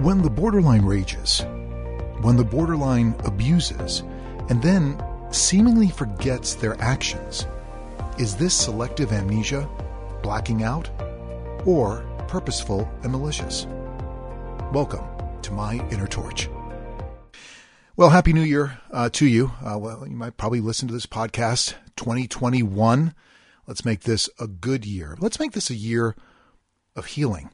When the borderline rages, when the borderline abuses, and then seemingly forgets their actions, is this selective amnesia, blacking out, or purposeful and malicious? Welcome to my inner torch. Well, happy New Year uh, to you. Uh, well, you might probably listen to this podcast 2021. Let's make this a good year. Let's make this a year of healing.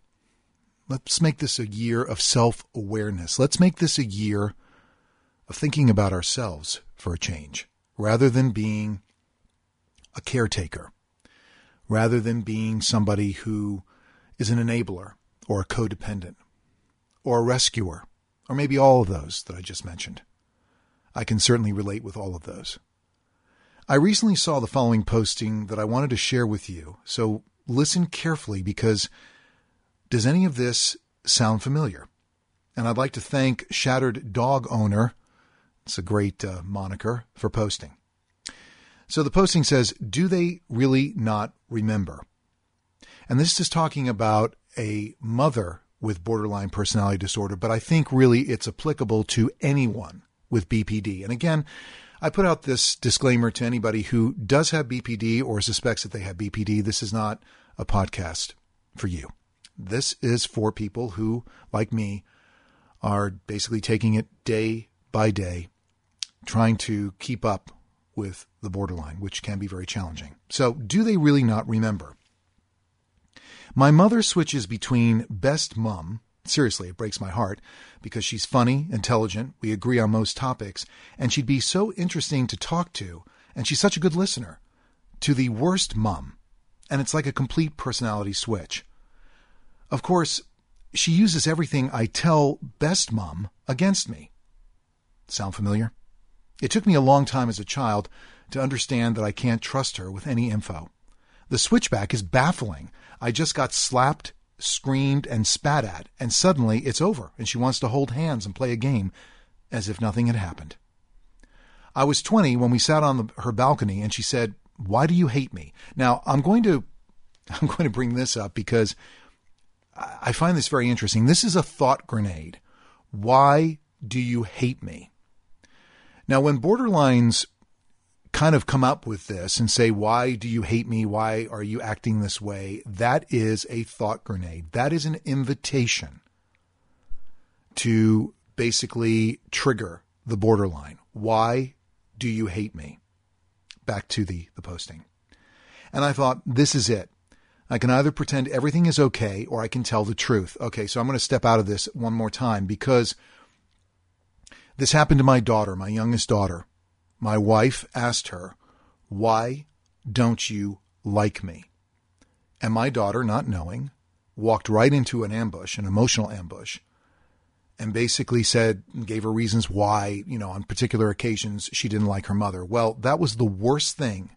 Let's make this a year of self awareness. Let's make this a year of thinking about ourselves for a change rather than being a caretaker, rather than being somebody who is an enabler or a codependent or a rescuer, or maybe all of those that I just mentioned. I can certainly relate with all of those. I recently saw the following posting that I wanted to share with you, so listen carefully because does any of this sound familiar? And I'd like to thank Shattered Dog Owner, it's a great uh, moniker, for posting. So the posting says, Do they really not remember? And this is talking about a mother with borderline personality disorder, but I think really it's applicable to anyone with BPD. And again, I put out this disclaimer to anybody who does have BPD or suspects that they have BPD. This is not a podcast for you. This is for people who, like me, are basically taking it day by day, trying to keep up with the borderline, which can be very challenging. So, do they really not remember? My mother switches between best mom, seriously, it breaks my heart, because she's funny, intelligent, we agree on most topics, and she'd be so interesting to talk to, and she's such a good listener, to the worst mom. And it's like a complete personality switch. Of course, she uses everything I tell Best Mom against me. Sound familiar? It took me a long time as a child to understand that I can't trust her with any info. The switchback is baffling. I just got slapped, screamed, and spat at, and suddenly it's over, and she wants to hold hands and play a game as if nothing had happened. I was 20 when we sat on the, her balcony, and she said, Why do you hate me? Now, I'm going to. I'm going to bring this up because I find this very interesting. This is a thought grenade. Why do you hate me? Now, when borderlines kind of come up with this and say, Why do you hate me? Why are you acting this way? That is a thought grenade. That is an invitation to basically trigger the borderline. Why do you hate me? Back to the, the posting. And I thought, this is it. I can either pretend everything is okay or I can tell the truth. Okay, so I'm going to step out of this one more time because this happened to my daughter, my youngest daughter. My wife asked her, Why don't you like me? And my daughter, not knowing, walked right into an ambush, an emotional ambush, and basically said, gave her reasons why, you know, on particular occasions she didn't like her mother. Well, that was the worst thing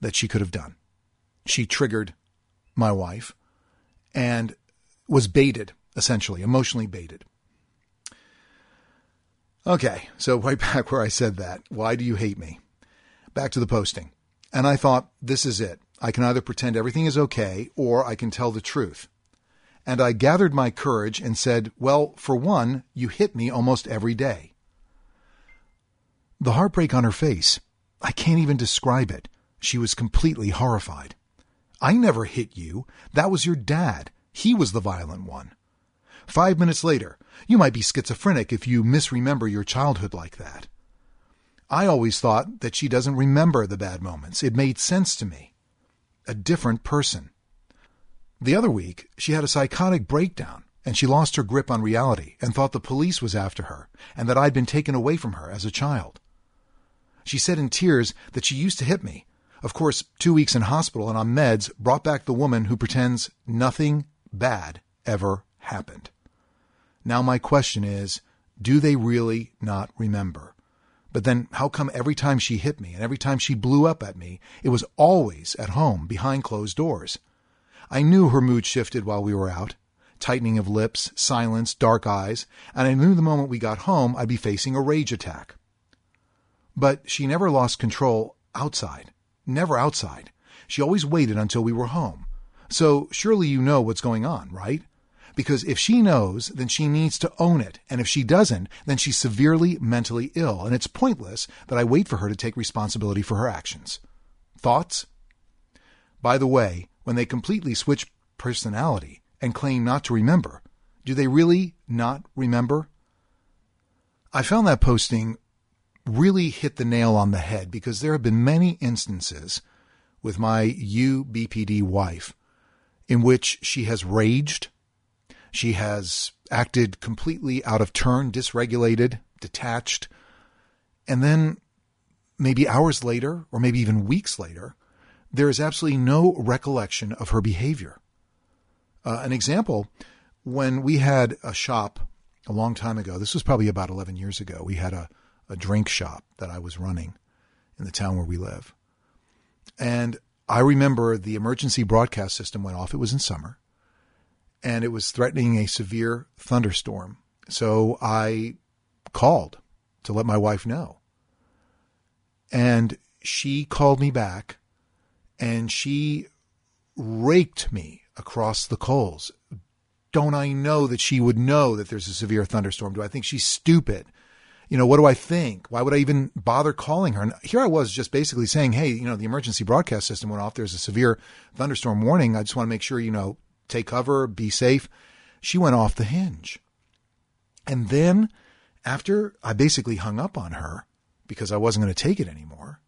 that she could have done she triggered my wife and was baited, essentially, emotionally baited. Okay, so right back where I said that. Why do you hate me? Back to the posting. And I thought, this is it. I can either pretend everything is okay or I can tell the truth. And I gathered my courage and said, Well, for one, you hit me almost every day. The heartbreak on her face, I can't even describe it. She was completely horrified. I never hit you. That was your dad. He was the violent one. Five minutes later, you might be schizophrenic if you misremember your childhood like that. I always thought that she doesn't remember the bad moments. It made sense to me. A different person. The other week, she had a psychotic breakdown and she lost her grip on reality and thought the police was after her and that I'd been taken away from her as a child. She said in tears that she used to hit me of course, two weeks in hospital and on meds brought back the woman who pretends nothing bad ever happened. Now, my question is do they really not remember? But then, how come every time she hit me and every time she blew up at me, it was always at home behind closed doors? I knew her mood shifted while we were out tightening of lips, silence, dark eyes, and I knew the moment we got home I'd be facing a rage attack. But she never lost control outside never outside. She always waited until we were home. So surely you know what's going on, right? Because if she knows, then she needs to own it. And if she doesn't, then she's severely mentally ill. And it's pointless that I wait for her to take responsibility for her actions. Thoughts? By the way, when they completely switch personality and claim not to remember, do they really not remember? I found that posting really hit the nail on the head because there have been many instances with my UBPD wife in which she has raged, she has acted completely out of turn, dysregulated, detached, and then maybe hours later, or maybe even weeks later, there is absolutely no recollection of her behavior. Uh, an example when we had a shop a long time ago, this was probably about 11 years ago, we had a, a drink shop that I was running in the town where we live. And I remember the emergency broadcast system went off. It was in summer and it was threatening a severe thunderstorm. So I called to let my wife know. And she called me back and she raked me across the coals. Don't I know that she would know that there's a severe thunderstorm? Do I think she's stupid? You know, what do I think? Why would I even bother calling her? And here I was just basically saying, hey, you know, the emergency broadcast system went off. There's a severe thunderstorm warning. I just want to make sure, you know, take cover, be safe. She went off the hinge. And then after I basically hung up on her because I wasn't going to take it anymore,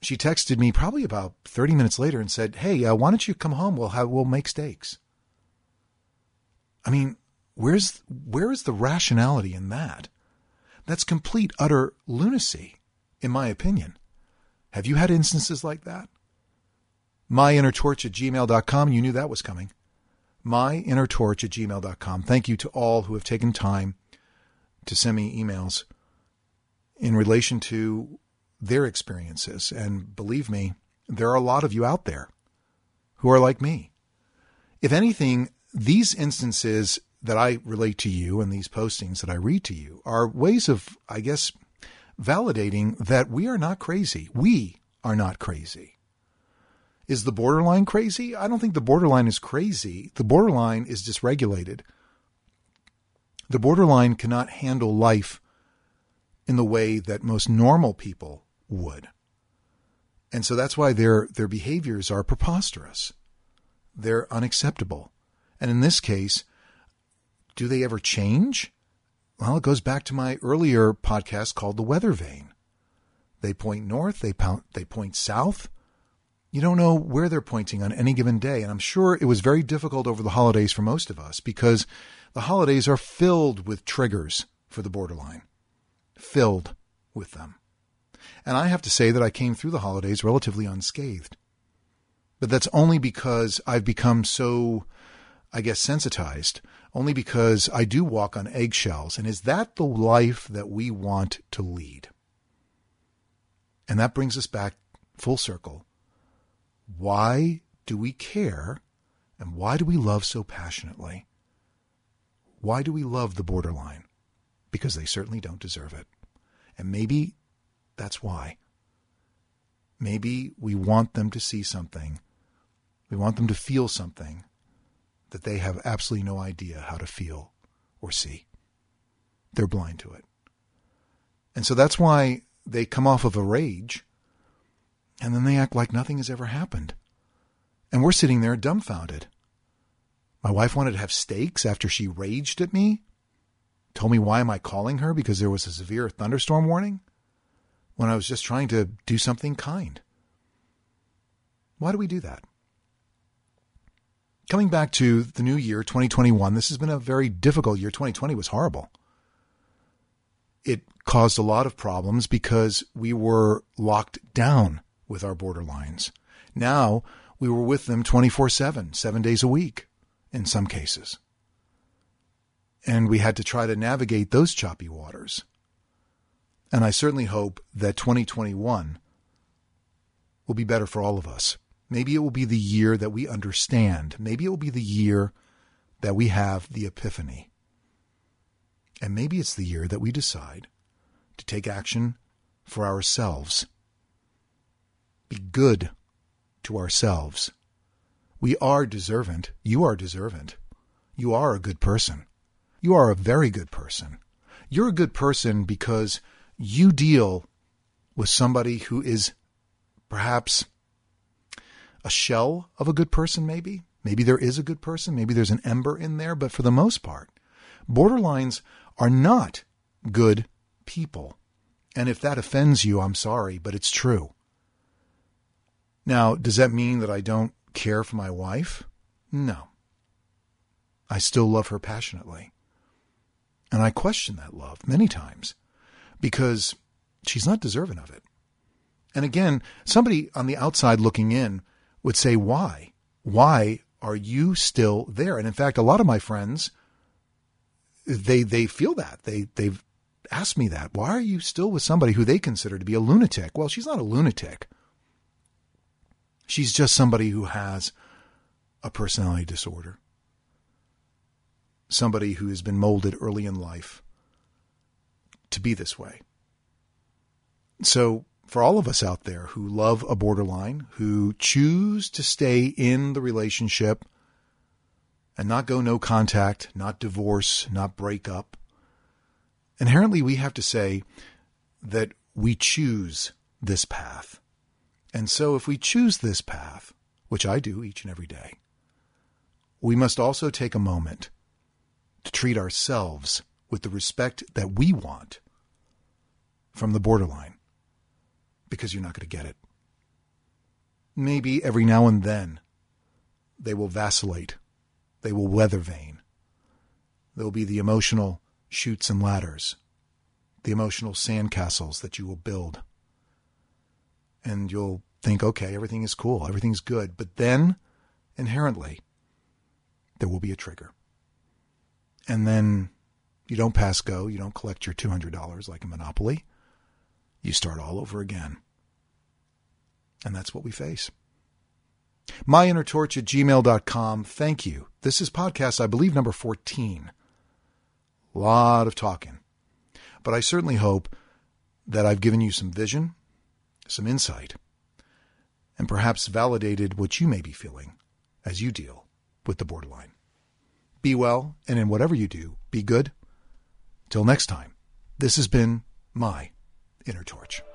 she texted me probably about 30 minutes later and said, "Hey, uh, why don't you come home? We'll have we'll make steaks." I mean, where's where is the rationality in that? That's complete utter lunacy, in my opinion. Have you had instances like that? myinnertorch at gmail.com. You knew that was coming myinnertorch at gmail.com. Thank you to all who have taken time to send me emails in relation to their experiences. And believe me, there are a lot of you out there who are like me. If anything, these instances that I relate to you and these postings that I read to you are ways of, I guess, validating that we are not crazy. We are not crazy. Is the borderline crazy? I don't think the borderline is crazy. The borderline is dysregulated. The borderline cannot handle life in the way that most normal people would. And so that's why their their behaviors are preposterous. They're unacceptable. And in this case, do they ever change? Well, it goes back to my earlier podcast called The Weather Vane. They point north, they, point, they point south, you don't know where they're pointing on any given day. And I'm sure it was very difficult over the holidays for most of us because the holidays are filled with triggers for the borderline, filled with them. And I have to say that I came through the holidays relatively unscathed. But that's only because I've become so, I guess, sensitized, only because I do walk on eggshells. And is that the life that we want to lead? And that brings us back full circle why do we care and why do we love so passionately? Why do we love the borderline? Because they certainly don't deserve it. And maybe that's why. Maybe we want them to see something. We want them to feel something that they have absolutely no idea how to feel or see. They're blind to it. And so that's why they come off of a rage and then they act like nothing has ever happened. And we're sitting there dumbfounded. My wife wanted to have steaks after she raged at me. Told me why am I calling her because there was a severe thunderstorm warning when I was just trying to do something kind. Why do we do that? Coming back to the new year, 2021, this has been a very difficult year. 2020 was horrible. It caused a lot of problems because we were locked down with our borderlines. Now we were with them 24 7, seven days a week in some cases. And we had to try to navigate those choppy waters. And I certainly hope that 2021 will be better for all of us. Maybe it will be the year that we understand. Maybe it will be the year that we have the epiphany. And maybe it's the year that we decide to take action for ourselves be good to ourselves. We are deserving. You are deserving. you are a good person. You are a very good person. You're a good person because you deal with somebody who is perhaps a shell of a good person, maybe. Maybe there is a good person. Maybe there's an ember in there. But for the most part, borderlines are not good people. And if that offends you, I'm sorry, but it's true. Now, does that mean that I don't care for my wife? No. I still love her passionately. And I question that love many times because she's not deserving of it. And again, somebody on the outside looking in would say, Why? Why are you still there? And in fact, a lot of my friends, they they feel that. They they've asked me that. Why are you still with somebody who they consider to be a lunatic? Well, she's not a lunatic. She's just somebody who has a personality disorder. Somebody who has been molded early in life to be this way. So, for all of us out there who love a borderline, who choose to stay in the relationship and not go no contact, not divorce, not break up, inherently we have to say that we choose this path. And so, if we choose this path, which I do each and every day, we must also take a moment to treat ourselves with the respect that we want from the borderline because you're not going to get it. Maybe every now and then they will vacillate, they will weather vane. There will be the emotional chutes and ladders, the emotional sandcastles that you will build. And you'll think, okay, everything is cool, everything's good. But then, inherently, there will be a trigger. And then you don't pass go, you don't collect your $200 like a monopoly. You start all over again. And that's what we face. MyInnerTorch at gmail.com. Thank you. This is podcast, I believe, number 14. A lot of talking. But I certainly hope that I've given you some vision, some insight, and perhaps validated what you may be feeling as you deal with the borderline. Be well, and in whatever you do, be good. Till next time, this has been my Inner Torch.